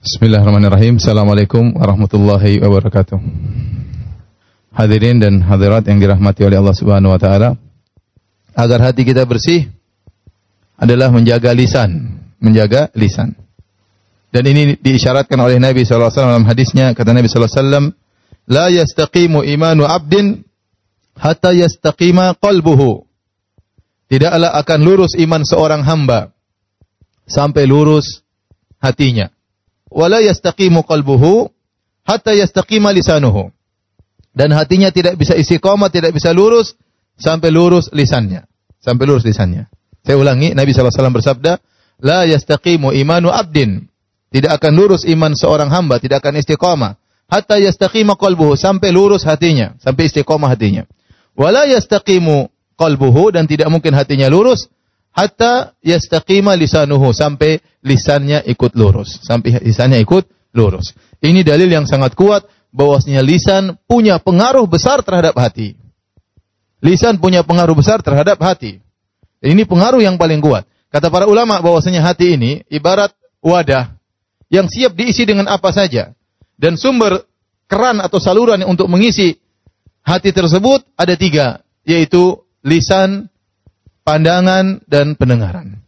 Bismillahirrahmanirrahim. Assalamualaikum warahmatullahi wabarakatuh. Hadirin dan hadirat yang dirahmati oleh Allah Subhanahu wa taala. Agar hati kita bersih adalah menjaga lisan, menjaga lisan. Dan ini diisyaratkan oleh Nabi SAW dalam hadisnya, kata Nabi SAW, La yastaqimu imanu abdin hatta yastaqima qalbuhu. Tidaklah akan lurus iman seorang hamba sampai lurus hatinya wala yastaqimu qalbuhu hatta yastaqima lisanuhu. Dan hatinya tidak bisa istiqomah, tidak bisa lurus sampai lurus lisannya. Sampai lurus lisannya. Saya ulangi, Nabi SAW bersabda, La yastaqimu imanu abdin. Tidak akan lurus iman seorang hamba, tidak akan istiqomah. Hatta yastaqima qalbuhu, sampai lurus hatinya, sampai istiqomah hatinya. Wala yastaqimu qalbuhu, dan tidak mungkin hatinya lurus, hatta yastaqima lisanuhu sampai lisannya ikut lurus, sampai lisannya ikut lurus. Ini dalil yang sangat kuat bahwasanya lisan punya pengaruh besar terhadap hati. Lisan punya pengaruh besar terhadap hati. Ini pengaruh yang paling kuat. Kata para ulama bahwasanya hati ini ibarat wadah yang siap diisi dengan apa saja dan sumber keran atau saluran untuk mengisi hati tersebut ada tiga, yaitu lisan, pandangan, dan pendengaran.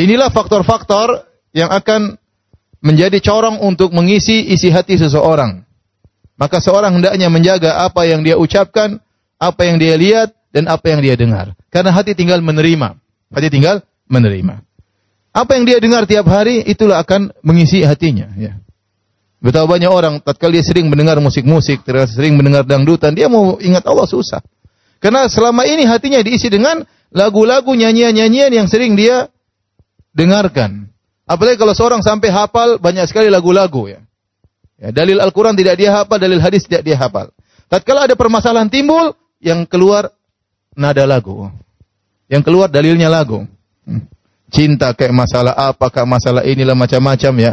Inilah faktor-faktor yang akan menjadi corong untuk mengisi isi hati seseorang. Maka seorang hendaknya menjaga apa yang dia ucapkan, apa yang dia lihat, dan apa yang dia dengar. Karena hati tinggal menerima. Hati tinggal menerima. Apa yang dia dengar tiap hari, itulah akan mengisi hatinya. Ya. Betapa banyak orang, tatkala dia sering mendengar musik-musik, sering mendengar dangdutan, dia mau ingat Allah susah. Karena selama ini hatinya diisi dengan lagu-lagu, nyanyian-nyanyian yang sering dia dengarkan. Apalagi kalau seorang sampai hafal banyak sekali lagu-lagu ya. ya dalil Al-Quran tidak dia hafal, dalil hadis tidak dia hafal. Tatkala ada permasalahan timbul, yang keluar nada lagu. Yang keluar dalilnya lagu. Hmm. Cinta kayak masalah apakah masalah inilah macam-macam ya.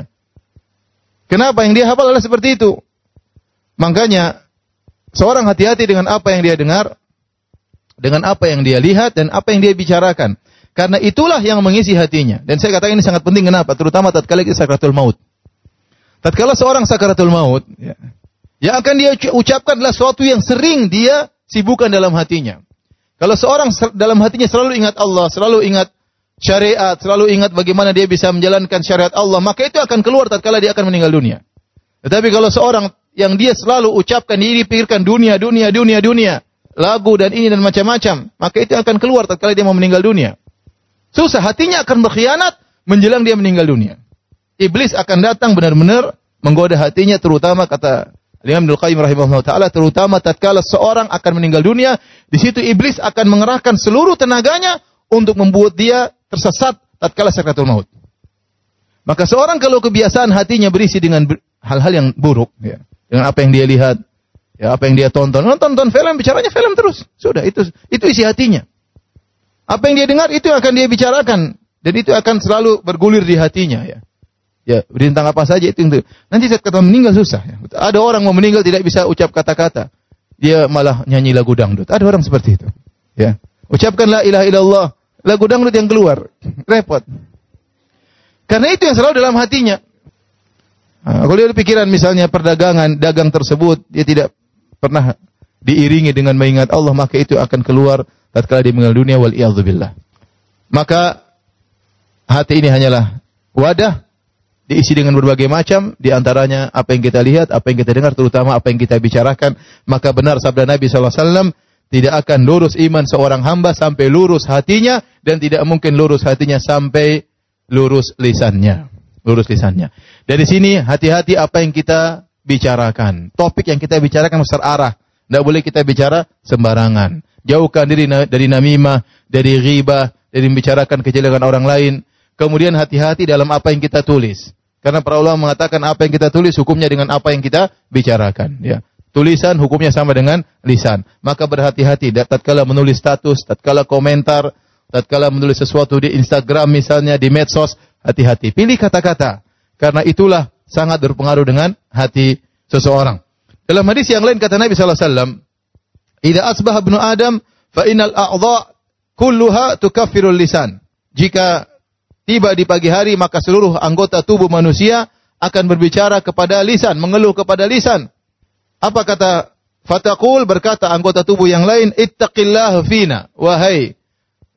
Kenapa yang dia hafal adalah seperti itu? Makanya seorang hati-hati dengan apa yang dia dengar, dengan apa yang dia lihat dan apa yang dia bicarakan. Karena itulah yang mengisi hatinya. Dan saya katakan ini sangat penting kenapa? Terutama tatkala kita sakratul maut. Tatkala seorang sakratul maut, ya, yang akan dia ucapkan adalah sesuatu yang sering dia sibukkan dalam hatinya. Kalau seorang dalam hatinya selalu ingat Allah, selalu ingat syariat, selalu ingat bagaimana dia bisa menjalankan syariat Allah, maka itu akan keluar tatkala dia akan meninggal dunia. Tetapi kalau seorang yang dia selalu ucapkan, dia pikirkan dunia, dunia, dunia, dunia, lagu dan ini dan macam-macam, maka itu akan keluar tatkala dia mau meninggal dunia. Susah hatinya akan berkhianat menjelang dia meninggal dunia. Iblis akan datang benar-benar menggoda hatinya terutama kata Imam Abdul Qayyim rahimahullah taala terutama tatkala seorang akan meninggal dunia, di situ iblis akan mengerahkan seluruh tenaganya untuk membuat dia tersesat tatkala sakratul maut. Maka seorang kalau kebiasaan hatinya berisi dengan hal-hal yang buruk, ya, dengan apa yang dia lihat, Ya, apa yang dia tonton? Nonton tonton film, bicaranya film terus. Sudah, itu itu isi hatinya. Apa yang dia dengar itu akan dia bicarakan dan itu akan selalu bergulir di hatinya ya. Ya, tentang apa saja itu, itu. Nanti saat kata meninggal susah ya. Ada orang mau meninggal tidak bisa ucap kata-kata. Dia malah nyanyi lagu dangdut. Ada orang seperti itu. Ya. Ucapkan la ilaha illallah. Lagu dangdut yang keluar. Repot. Karena itu yang selalu dalam hatinya. Nah, kalau dia pikiran misalnya perdagangan, dagang tersebut, dia tidak pernah diiringi dengan mengingat Allah, maka itu akan keluar tatkala dia meninggal dunia wal billah. Maka hati ini hanyalah wadah diisi dengan berbagai macam di antaranya apa yang kita lihat, apa yang kita dengar, terutama apa yang kita bicarakan. Maka benar sabda Nabi SAW, tidak akan lurus iman seorang hamba sampai lurus hatinya dan tidak mungkin lurus hatinya sampai lurus lisannya. Lurus lisannya. Dari sini hati-hati apa yang kita bicarakan. Topik yang kita bicarakan besar arah. Tidak boleh kita bicara sembarangan. Jauhkan diri dari namimah, dari ghibah, dari membicarakan kejelekan orang lain. Kemudian hati-hati dalam apa yang kita tulis. Karena para ulama mengatakan apa yang kita tulis hukumnya dengan apa yang kita bicarakan. Ya. Tulisan hukumnya sama dengan lisan. Maka berhati-hati. Tatkala menulis status, tatkala komentar, tatkala menulis sesuatu di Instagram misalnya, di medsos, hati-hati. Pilih kata-kata. Karena itulah sangat berpengaruh dengan hati seseorang. Dalam hadis yang lain kata Nabi sallallahu alaihi wasallam, "Idza asbaha ibnu Adam fa innal a'dha kulluha tukaffirul lisan." Jika tiba di pagi hari maka seluruh anggota tubuh manusia akan berbicara kepada lisan, mengeluh kepada lisan. Apa kata Fatakul berkata anggota tubuh yang lain, Ittaqillah fina. Wahai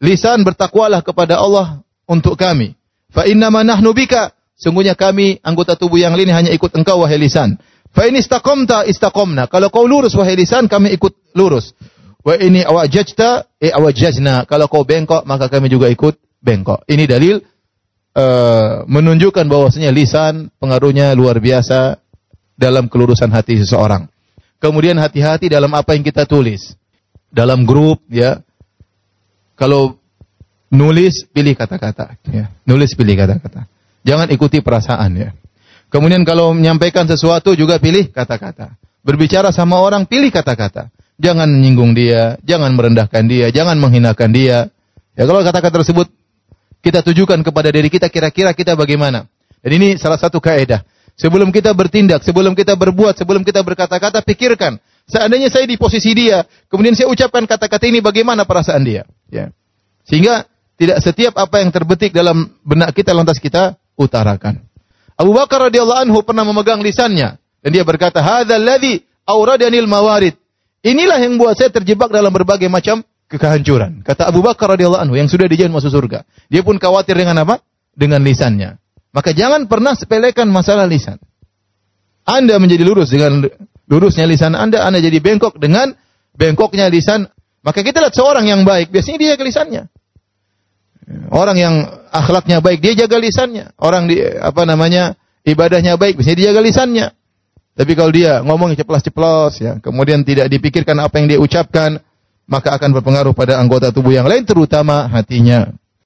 lisan bertakwalah kepada Allah untuk kami. Fa innama nahnu bika. Sungguhnya kami anggota tubuh yang lain hanya ikut engkau wahai lisan. Fa in istaqamta istaqamna. Kalau kau lurus wahai lisan kami ikut lurus. Wa ini awajajta eh awajajna. Kalau kau bengkok maka kami juga ikut bengkok. Ini dalil uh, menunjukkan bahwasanya lisan pengaruhnya luar biasa dalam kelurusan hati seseorang. Kemudian hati-hati dalam apa yang kita tulis. Dalam grup ya. Kalau nulis pilih kata-kata ya. Nulis pilih kata-kata. Jangan ikuti perasaan ya. Kemudian kalau menyampaikan sesuatu juga pilih kata-kata. Berbicara sama orang pilih kata-kata. Jangan menyinggung dia, jangan merendahkan dia, jangan menghinakan dia. Ya kalau kata-kata tersebut kita tujukan kepada diri kita kira-kira kita bagaimana. Dan ini salah satu kaidah. Sebelum kita bertindak, sebelum kita berbuat, sebelum kita berkata-kata, pikirkan. Seandainya saya di posisi dia, kemudian saya ucapkan kata-kata ini, bagaimana perasaan dia? Ya. Sehingga tidak setiap apa yang terbetik dalam benak kita lantas kita utarakan. Abu Bakar radhiyallahu anhu pernah memegang lisannya dan dia berkata, "Hadzal ladzi awradanil mawarid." Inilah yang buat saya terjebak dalam berbagai macam kehancuran. Kata Abu Bakar radhiyallahu anhu yang sudah dijamin masuk surga. Dia pun khawatir dengan apa? Dengan lisannya. Maka jangan pernah sepelekan masalah lisan. Anda menjadi lurus dengan lurusnya lisan Anda, Anda jadi bengkok dengan bengkoknya lisan. Maka kita lihat seorang yang baik, biasanya dia jaga lisannya. Orang yang akhlaknya baik, dia jaga lisannya. Orang di apa namanya ibadahnya baik, biasanya dia jaga lisannya. Tapi kalau dia ngomong ceplos-ceplos, ya, kemudian tidak dipikirkan apa yang dia ucapkan, maka akan berpengaruh pada anggota tubuh yang lain, terutama hatinya.